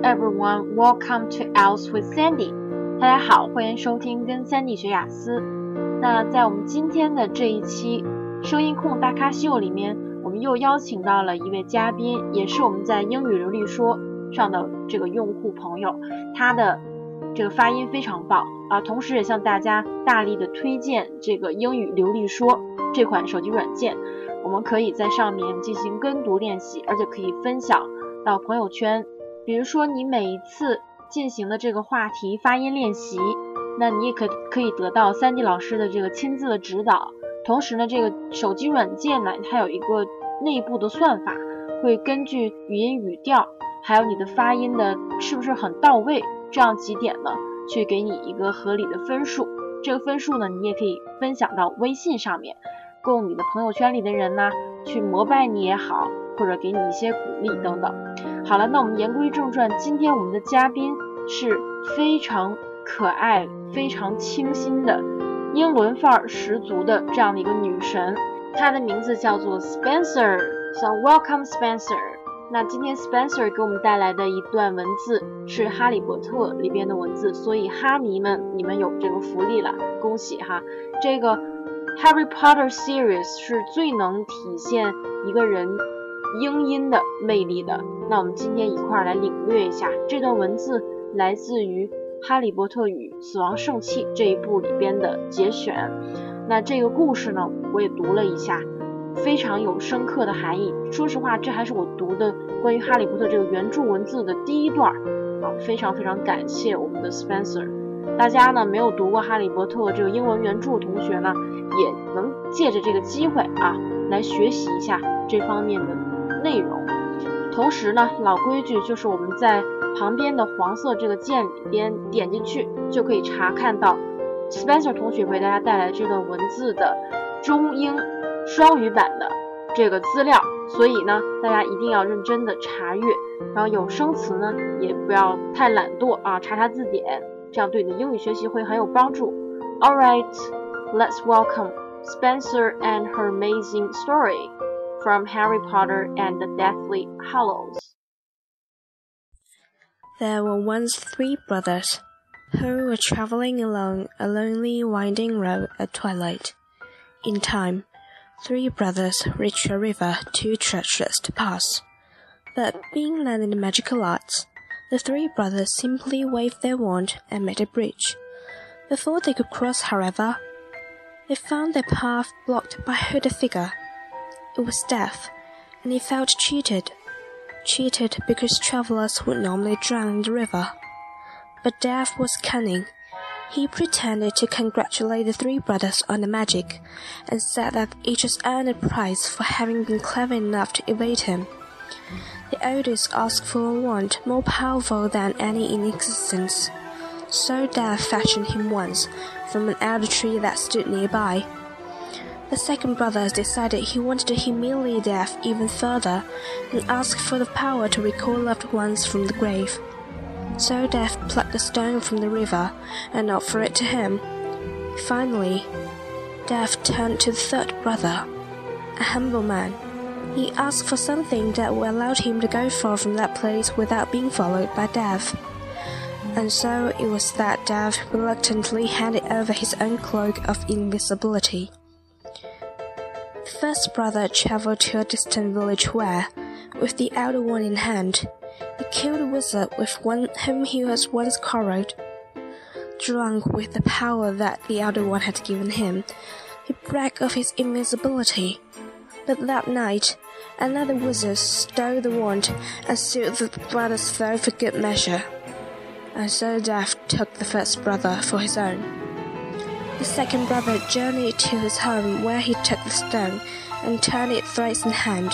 Everyone, welcome to Else with Sandy。大家好，欢迎收听跟 Sandy 学雅思。那在我们今天的这一期声音控大咖秀里面，我们又邀请到了一位嘉宾，也是我们在英语流利说上的这个用户朋友，他的这个发音非常棒啊，同时也向大家大力的推荐这个英语流利说这款手机软件，我们可以在上面进行跟读练习，而且可以分享到朋友圈。比如说你每一次进行的这个话题发音练习，那你也可可以得到三 D 老师的这个亲自的指导。同时呢，这个手机软件呢，它有一个内部的算法，会根据语音语调，还有你的发音的是不是很到位，这样几点呢，去给你一个合理的分数。这个分数呢，你也可以分享到微信上面，供你的朋友圈里的人呢去膜拜你也好，或者给你一些鼓励等等。好了，那我们言归正传，今天我们的嘉宾是非常可爱、非常清新的英伦范儿十足的这样的一个女神，她的名字叫做 Spencer。So welcome Spencer。那今天 Spencer 给我们带来的一段文字是《哈利波特》里边的文字，所以哈迷们，你们有这个福利了，恭喜哈！这个 Harry Potter series 是最能体现一个人。英音的魅力的，那我们今天一块儿来领略一下这段文字，来自于《哈利波特与死亡圣器》这一部里边的节选。那这个故事呢，我也读了一下，非常有深刻的含义。说实话，这还是我读的关于哈利波特这个原著文字的第一段儿啊，非常非常感谢我们的 Spencer。大家呢没有读过哈利波特这个英文原著的，同学呢也能借着这个机会啊，来学习一下这方面的。内容，同时呢，老规矩就是我们在旁边的黄色这个键里边点进去，就可以查看到 Spencer 同学为大家带来这段文字的中英双语版的这个资料。所以呢，大家一定要认真的查阅，然后有生词呢也不要太懒惰啊，查查字典，这样对你的英语学习会很有帮助。All right, let's welcome Spencer and her amazing story. From Harry Potter and the Deathly Hallows. There were once three brothers who were traveling along a lonely winding road at twilight. In time, three brothers reached a river too treacherous to pass. But being learned in magical arts, the three brothers simply waved their wand and made a bridge. Before they could cross, however, they found their path blocked by a hooded figure it was Death, and he felt cheated. Cheated because travelers would normally drown in the river. But Death was cunning. He pretended to congratulate the three brothers on the magic, and said that each has earned a prize for having been clever enough to evade him. The eldest asked for a wand more powerful than any in existence. So Death fashioned him once from an elder tree that stood nearby. The second brother decided he wanted to humiliate death even further and asked for the power to recall loved ones from the grave. So Death plucked a stone from the river and offered it to him. Finally, Death turned to the third brother, a humble man. He asked for something that would allow him to go far from that place without being followed by Death. And so it was that Death reluctantly handed over his own cloak of invisibility first brother traveled to a distant village where, with the Elder Wand in hand, he killed a wizard with one whom he was once quarreled. Drunk with the power that the Elder Wand had given him, he bragged of his invisibility. But that night, another wizard stole the wand and sealed the brother's throat for good measure. And so Death took the first brother for his own. The second brother journeyed to his home where he took the stone and turned it thrice in hand.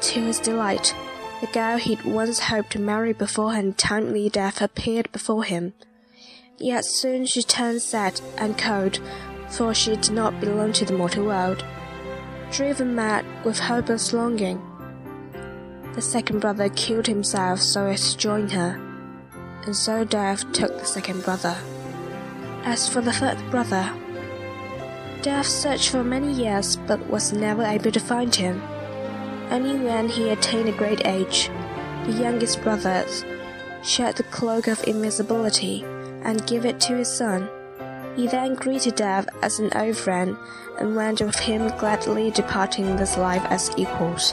To his delight, the girl he'd once hoped to marry before her untimely death appeared before him. Yet soon she turned sad and cold, for she did not belong to the mortal world. Driven mad with hopeless longing, the second brother killed himself so as to join her, and so death took the second brother. As for the third brother, Death searched for many years but was never able to find him. Only when he attained a great age, the youngest brother shed the cloak of invisibility, and gave it to his son. He then greeted Death as an old friend and went with him gladly departing this life as equals.